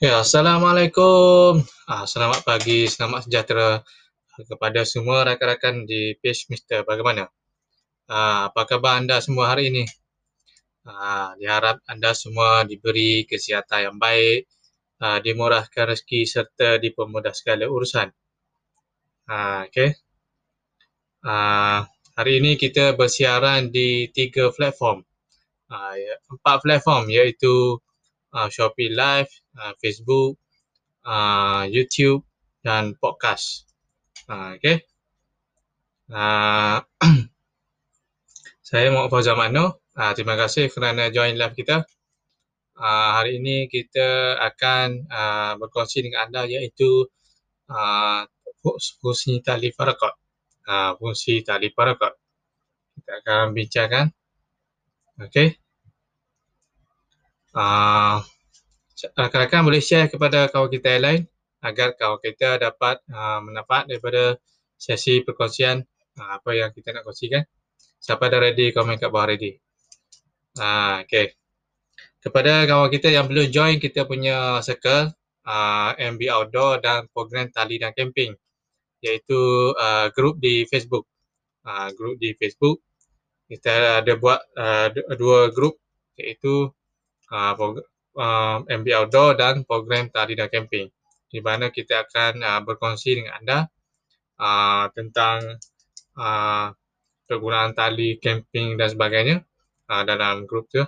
Ya, Assalamualaikum. Ah, selamat pagi, selamat sejahtera kepada semua rakan-rakan di page Mister. Bagaimana? Ah, apa khabar anda semua hari ini? Ah, diharap anda semua diberi kesihatan yang baik, ah, dimurahkan rezeki serta dipermudah segala urusan. Ah, okay. Ah, hari ini kita bersiaran di tiga platform. Ah, ya, empat platform iaitu uh, Shopee Live, uh, Facebook, uh, YouTube dan podcast. Uh, okay. Uh, saya Muhammad Fauzan Mano. Uh, terima kasih kerana join live kita. Uh, hari ini kita akan uh, berkongsi dengan anda iaitu uh, fungsi tali parakot. Uh, fungsi tali parakot. Kita akan bincangkan. Okay. Uh, rakan-rakan boleh share kepada kawan kita yang lain agar kawan kita dapat uh, mendapat daripada sesi perkongsian uh, apa yang kita nak kongsikan. Siapa dah ready, komen kat bawah ready. Uh, okay. Kepada kawan kita yang belum join kita punya circle uh, MB Outdoor dan program tali dan camping iaitu uh, grup di Facebook. Uh, grup di Facebook kita ada buat uh, dua grup iaitu uh, uh, MB Outdoor dan program tari dan camping di mana kita akan uh, berkongsi dengan anda uh, tentang uh, penggunaan tali camping dan sebagainya uh, dalam grup tu.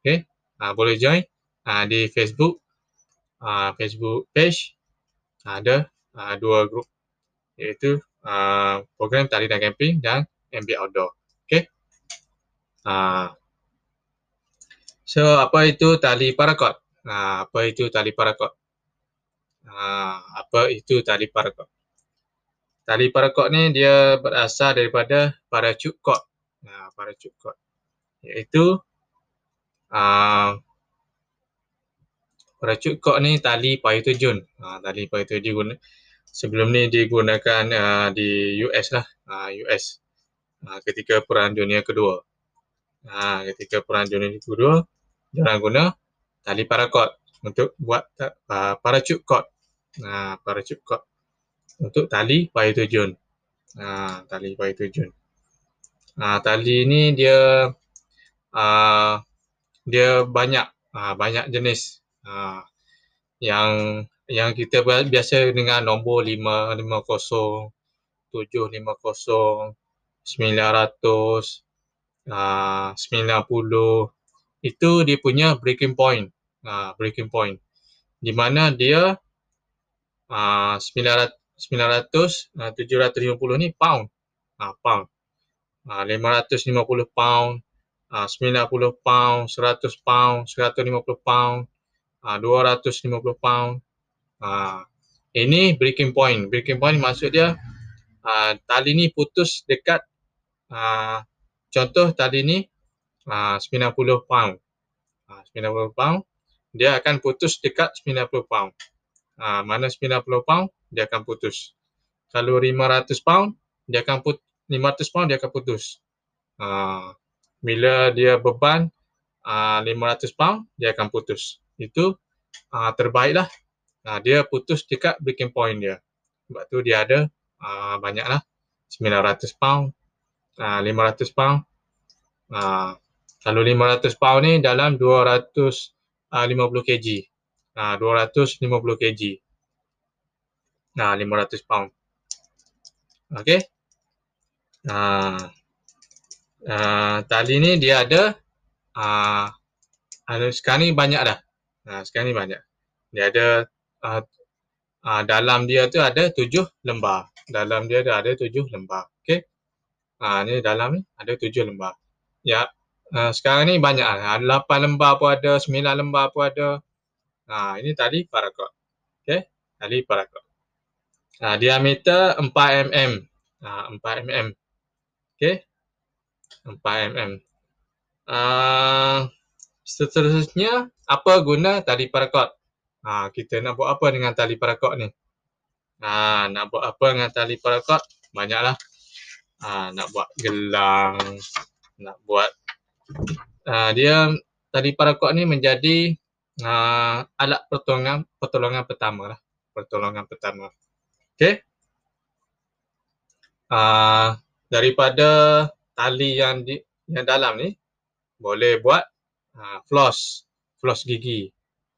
Okay, uh, boleh join uh, di Facebook, uh, Facebook page ada uh, dua grup iaitu uh, program tali dan camping dan MB Outdoor. Okay. Uh, So apa itu tali parakot? Ha, apa itu tali parakot? Ha, apa itu tali parakot? Tali parakot ni dia berasal daripada parachute cord. Ha, parachute cord. Iaitu uh, parachute cord ni tali payung terjun. Ha, tali payung terjun sebelum ni digunakan uh, di US lah. Uh, US uh, ketika Perang Dunia Kedua. Ha, ketika Perang Dunia Kedua, Jangan guna tali parakot untuk buat uh, parachute cord. Uh, parachute cord untuk tali payung terjun. Uh, tali payung terjun. Uh, tali ni dia uh, dia banyak uh, banyak jenis uh, yang yang kita biasa dengan nombor 550 750 900 uh, 90 itu dia punya breaking point. Uh, breaking point. Di mana dia uh, 900, 900 uh, 750 ni pound. Uh, pound. Uh, 550 pound, uh, 90 pound, 100 pound, 150 pound, uh, 250 pound. Uh, ini breaking point. Breaking point maksud dia uh, tali ni putus dekat uh, contoh tali ni uh, 90 pound. Uh, 90 pound, dia akan putus dekat 90 pound. Uh, mana 90 pound, dia akan putus. Kalau 500 pound, dia akan put 500 pound dia akan putus. Uh, bila dia beban uh, 500 pound, dia akan putus. Itu uh, terbaiklah. Uh, dia putus dekat breaking point dia. Sebab tu dia ada uh, banyaklah 900 pound, uh, 500 pound. Uh, kalau 500 pound ni dalam 250 kg. Ha, 250 kg. Nah, 500 pound. Okey. Ha, uh, tali ni dia ada uh, sekarang ni banyak dah. Ha, sekarang ni banyak. Dia ada uh, uh, dalam dia tu ada tujuh lembar. Dalam dia ada tujuh lembar. Okey. Ha, ni dalam ni ada tujuh lembar. Ya, Uh, sekarang ni banyak lah. Ada 8 lembar pun ada, 9 lembar pun ada. Ha, ini tali parakot. Okay. Tali parakot. Ha, diameter 4 mm. Ha, 4 mm. Okay. 4 mm. Uh, seterusnya, apa guna tali parakot? Ha, kita nak buat apa dengan tali parakot ni? Ha, nak buat apa dengan tali parakot? Banyaklah. Ha, nak buat gelang, nak buat uh, dia tali parakot ni menjadi uh, alat pertolongan pertolongan pertama lah. Pertolongan pertama. Okey. Uh, daripada tali yang di yang dalam ni boleh buat uh, floss, floss gigi.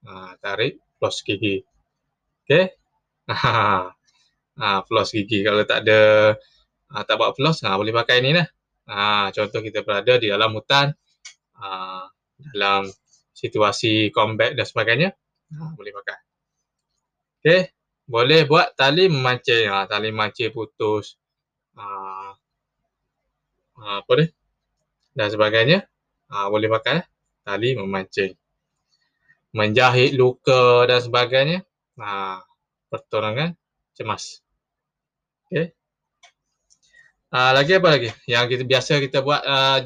Uh, tarik floss gigi. Okey. uh, floss gigi kalau tak ada uh, tak buat floss uh, boleh pakai ni lah. Uh, contoh kita berada di dalam hutan uh, dalam situasi combat dan sebagainya uh, boleh pakai. Okey. Boleh buat tali memancing. Uh, tali memancing putus. Uh, uh, apa ni? Dan sebagainya. Uh, boleh pakai tali memancing. Menjahit luka dan sebagainya. Uh, pertolongan cemas. Uh, lagi apa lagi? Yang kita biasa kita buat uh,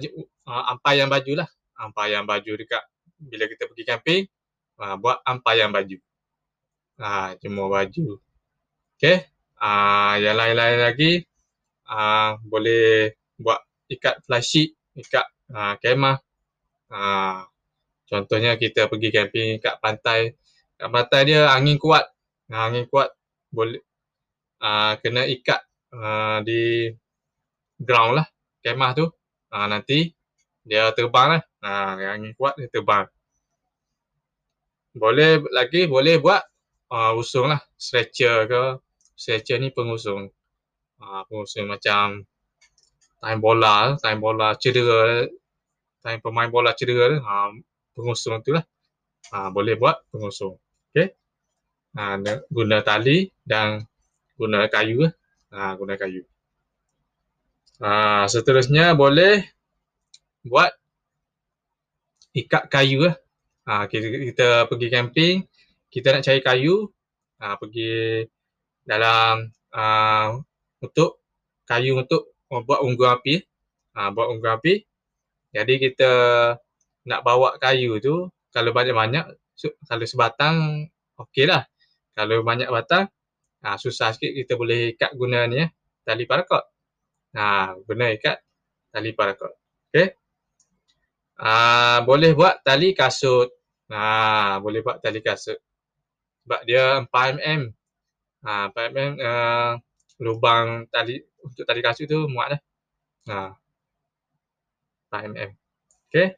uh, ampayan baju lah. Ampayan baju dekat bila kita pergi camping. Uh, buat ampayan baju. Uh, jemur baju. Okay. Uh, yang lain-lain lagi. Uh, boleh buat ikat fly sheet. Ikat uh, kemah. Uh, contohnya kita pergi camping kat pantai. Kat pantai dia angin kuat. Angin kuat boleh uh, kena ikat uh, di ground lah kemah tu. Uh, nanti dia terbang lah. Uh, angin kuat dia terbang. Boleh lagi boleh buat uh, usung lah. Stretcher ke stretcher ni pengusung. Uh, pengusung macam time bola time bola cedera time pemain bola cedera uh, pengusung tu lah. Uh, boleh buat pengusung. Okay uh, guna tali dan guna kayu uh, guna kayu uh, seterusnya boleh buat ikat kayu lah. Uh, kita, kita pergi camping kita nak cari kayu uh, pergi dalam uh, untuk kayu untuk buat unggun api. Uh, buat unggun api. Jadi kita nak bawa kayu tu kalau banyak-banyak kalau sebatang okey lah. Kalau banyak batang, ha, susah sikit kita boleh ikat guna ni ya, tali parakot. Ha, guna ikat tali parakot. Okey. Ha, boleh buat tali kasut. Ha, boleh buat tali kasut. Sebab dia 4mm. Ha, 4mm uh, lubang tali untuk tali kasut tu muat dah. Ha. 4mm. Okey.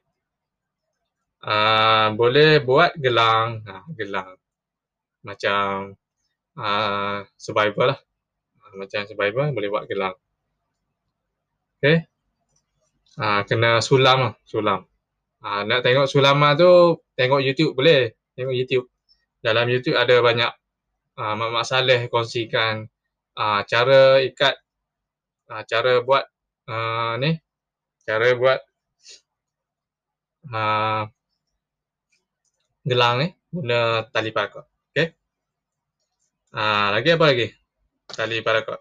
Uh, boleh buat gelang. Ha, gelang macam uh, survival lah. Uh, macam survival boleh buat gelang. Okay. Uh, kena sulam lah, sulam. Uh, nak tengok sulaman tu, tengok YouTube boleh. Tengok YouTube. Dalam YouTube ada banyak uh, Mak Saleh kongsikan uh, cara ikat, uh, cara buat uh, ni, cara buat uh, gelang ni guna tali pakat. Ha, lagi apa lagi? Tali parakot.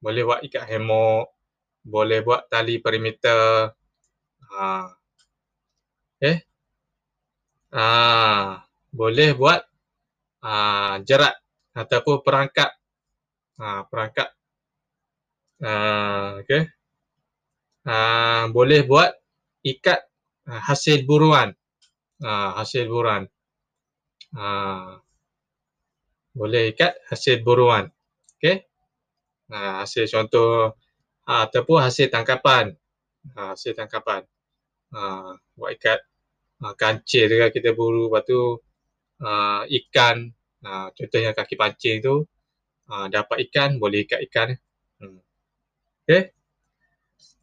Boleh buat ikat hemok. Boleh buat tali perimeter. Ha. Eh? Ha. Boleh buat ha, jerat ataupun perangkat. Ha, perangkat. Ha, okay. Ha, boleh buat ikat hasil buruan. Ha, hasil buruan. Ha, boleh ikat hasil buruan. Okey. Ha, hasil contoh ha, ataupun hasil tangkapan. Ha, hasil tangkapan. Ha, buat ikat ha, kancil tu kita buru lepas tu ha, ikan ha, contohnya kaki pancing tu ha, dapat ikan boleh ikat ikan. Hmm. Okey.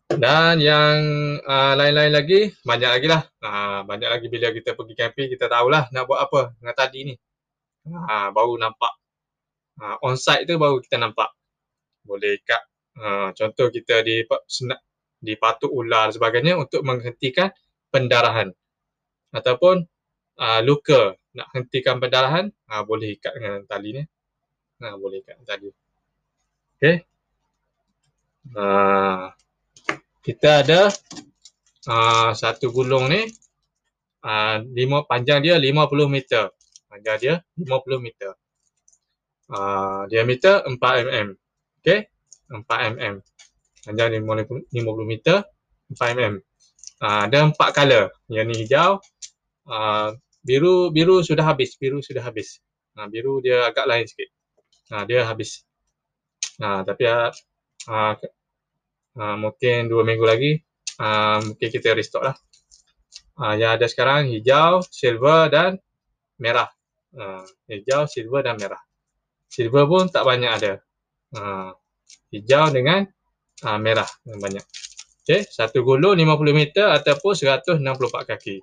Dan yang uh, lain-lain lagi, banyak lagi lah. Uh, banyak lagi bila kita pergi camping, kita tahulah nak buat apa dengan tadi ni ha, baru nampak ha, on site tu baru kita nampak boleh ikat ha, contoh kita di senak di patuk ular sebagainya untuk menghentikan pendarahan. Ataupun uh, luka. Nak hentikan pendarahan ha, boleh ikat dengan tali ni. Ha, boleh ikat tali. Okey. Ha, kita ada uh, satu gulung ni uh, lima, panjang dia 50 meter. Panjang dia 50 meter. Uh, diameter 4 mm. Okay, 4 mm. Panjang 50 meter, 4 mm. Uh, ada empat color. Yang ni hijau, uh, biru biru sudah habis, biru sudah habis. Ha, biru dia agak lain sikit. Ha, dia habis. Ha, tapi ha, ha, ha, mungkin dua minggu lagi ha, mungkin kita restock lah. Ha, yang ada sekarang hijau, silver dan merah. Ha, hijau, silver dan merah. Silver pun tak banyak ada. Ha, hijau dengan ha, merah yang banyak. Okay, satu gulung 50 meter ataupun 164 kaki.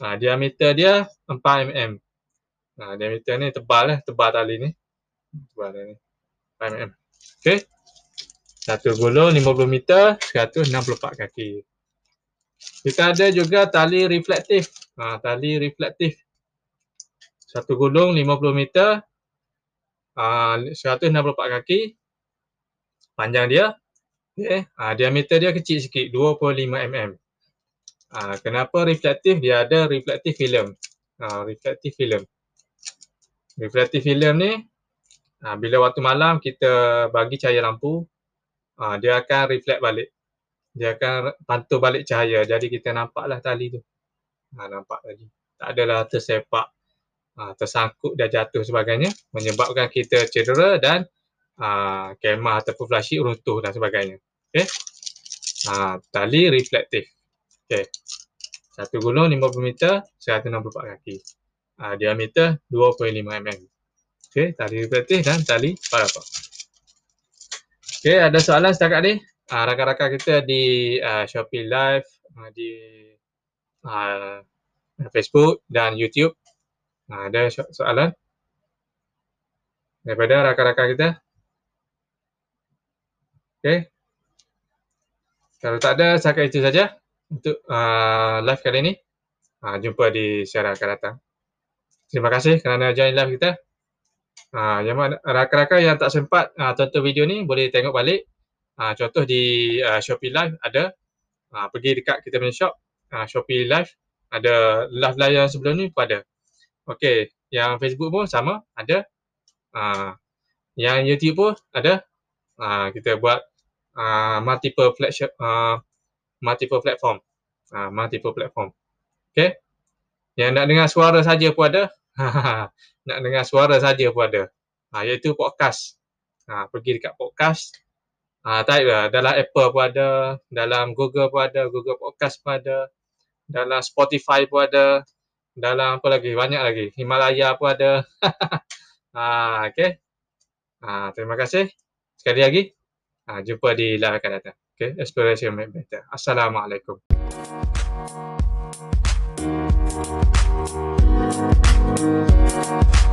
Ha, diameter dia 4 mm. Ha, diameter ni tebal lah, tebal tali ni. Tebal tali ni. 4 mm. Okay. Satu gulung 50 meter, 164 kaki. Kita ada juga tali reflektif. Ha, tali reflektif. Satu gulung 50 meter, ha, 164 kaki. Panjang dia. Okay. Ha, diameter dia kecil sikit, 25 mm. Ha, kenapa reflektif? Dia ada reflektif film. Ha, reflektif film. Reflektif film ni, ha, bila waktu malam kita bagi cahaya lampu, ha, dia akan reflect balik. Dia akan pantul balik cahaya. Jadi kita nampaklah tali tu. Ha, nampak tadi. Tak adalah tersepak, ha, tersangkut dan jatuh sebagainya. Menyebabkan kita cedera dan ha, kemah ataupun flashlight runtuh dan sebagainya. Okay. Ha, tali reflektif. Okay. Satu gulung 50 meter, 164 kaki. Uh, diameter 2.5 mm. Okay, tali reflektif dan tali parapak. Okay, ada soalan setakat ni? Uh, rakan-rakan kita di uh, Shopee Live, uh, di uh, Facebook dan YouTube. Uh, ada soalan? Daripada rakan-rakan kita? Okay. Kalau tak ada, setakat itu saja untuk uh, live kali ini. Uh, jumpa di siaran akan datang. Terima kasih kerana join live kita. Uh, yang rakan-rakan yang tak sempat uh, tonton video ni boleh tengok balik. Uh, contoh di uh, Shopee Live ada. Uh, pergi dekat kita punya shop. Uh, Shopee Live. Ada live-live yang sebelum ni pun ada. Okay. Yang Facebook pun sama. Ada. Uh, yang YouTube pun ada. Uh, kita buat uh, multiple flagship uh, multiple platform. Ha, multiple platform. Okay. Yang nak dengar suara saja pun ada. nak dengar suara saja pun ada. Ha, iaitu podcast. Ha, pergi dekat podcast. Ha, type lah. Dalam Apple pun ada. Dalam Google pun ada. Google Podcast pun ada. Dalam Spotify pun ada. Dalam apa lagi? Banyak lagi. Himalaya pun ada. ha, okay. Ha, terima kasih. Sekali lagi. Ha, jumpa di live akan datang. Okay, exploration make better. Assalamualaikum. Thank you.